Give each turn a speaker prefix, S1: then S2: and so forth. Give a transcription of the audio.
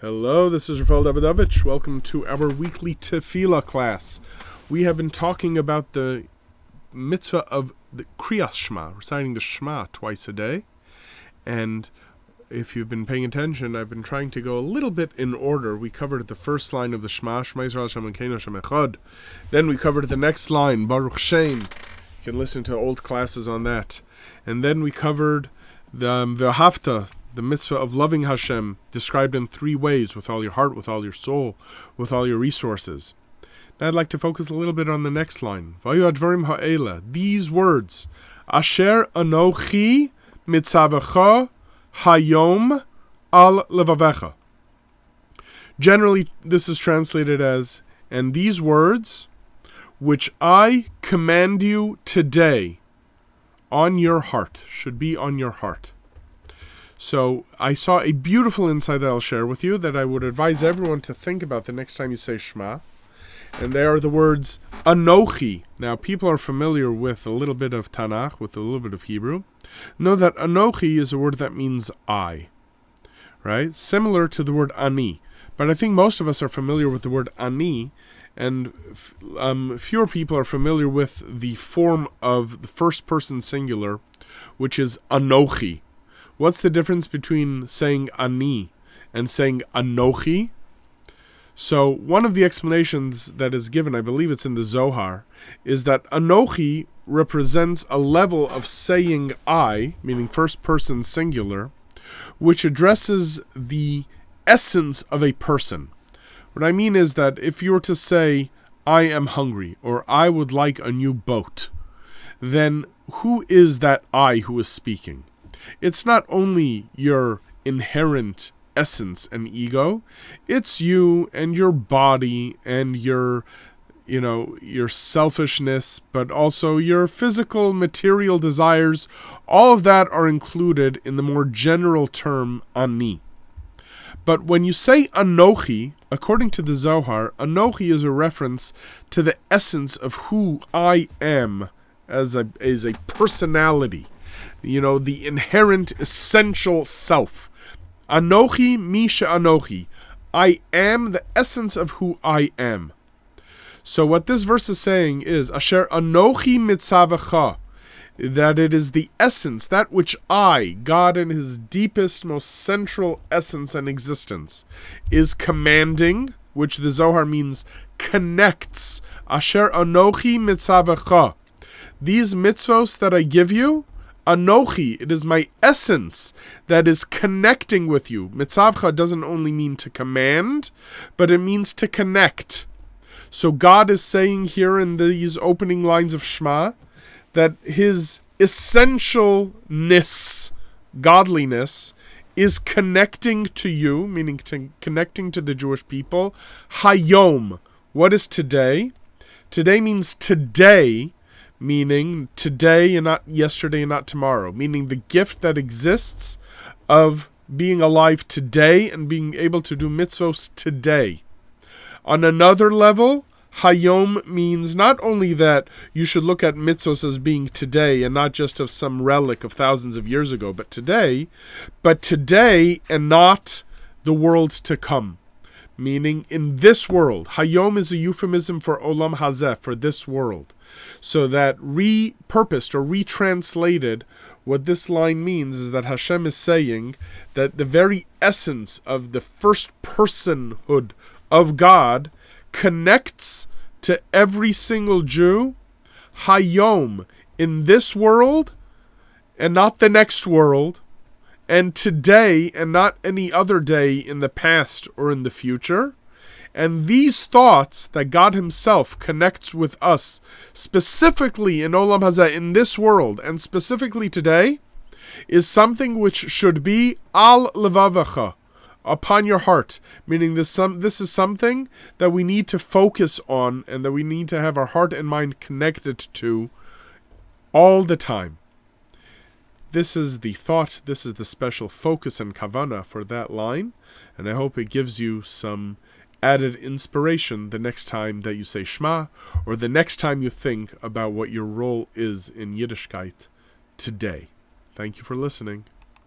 S1: Hello, this is Rafael Davidovich. Welcome to our weekly Tefillah class. We have been talking about the mitzvah of the Kriyas Shema, reciting the Shema twice a day. And if you've been paying attention, I've been trying to go a little bit in order. We covered the first line of the Shema, Shema Yisrael Hashem Echad. Then we covered the next line, Baruch Shem. You can listen to old classes on that. And then we covered the um, the mitzvah of loving Hashem, described in three ways with all your heart, with all your soul, with all your resources. Now I'd like to focus a little bit on the next line. These words. Asher anochi mitzavacha hayom al levavecha. Generally, this is translated as, and these words, which I command you today, on your heart, should be on your heart. So I saw a beautiful insight that I'll share with you that I would advise everyone to think about the next time you say Shema. And they are the words Anochi. Now, people are familiar with a little bit of Tanakh, with a little bit of Hebrew. Know that Anochi is a word that means I, right? Similar to the word Ani. But I think most of us are familiar with the word Ani, and um, fewer people are familiar with the form of the first person singular, which is Anochi What's the difference between saying ani and saying anochi? So, one of the explanations that is given, I believe it's in the Zohar, is that anochi represents a level of saying I, meaning first person singular, which addresses the essence of a person. What I mean is that if you were to say, I am hungry, or I would like a new boat, then who is that I who is speaking? It's not only your inherent essence and ego, it's you and your body and your you know your selfishness but also your physical material desires. All of that are included in the more general term ani. But when you say anochi according to the zohar anochi is a reference to the essence of who i am as a as a personality you know, the inherent essential self. Anochi Misha Anochi. I am the essence of who I am. So what this verse is saying is Asher Anochi Mitzavacha that it is the essence, that which I, God in his deepest, most central essence and existence, is commanding, which the Zohar means connects. Asher Anochi Mitzavacha. These mitzvos that I give you, Anochi, it is my essence that is connecting with you. Mitzavcha doesn't only mean to command, but it means to connect. So God is saying here in these opening lines of Shema that his essentialness, godliness, is connecting to you, meaning to connecting to the Jewish people. Hayom. What is today? Today means today meaning today and not yesterday and not tomorrow, meaning the gift that exists of being alive today and being able to do mitzvos today. On another level, Hayom means not only that you should look at mitzvos as being today and not just of some relic of thousands of years ago, but today, but today and not the world to come. Meaning in this world. Hayom is a euphemism for Olam Hazeh, for this world. So that repurposed or retranslated, what this line means is that Hashem is saying that the very essence of the first personhood of God connects to every single Jew, Hayom, in this world and not the next world, and today and not any other day in the past or in the future. And these thoughts that God Himself connects with us, specifically in Olam Hazeh, in this world, and specifically today, is something which should be al levavecha, upon your heart. Meaning this some this is something that we need to focus on and that we need to have our heart and mind connected to all the time. This is the thought, this is the special focus and kavana for that line, and I hope it gives you some added inspiration the next time that you say Shema or the next time you think about what your role is in Yiddishkeit today. Thank you for listening.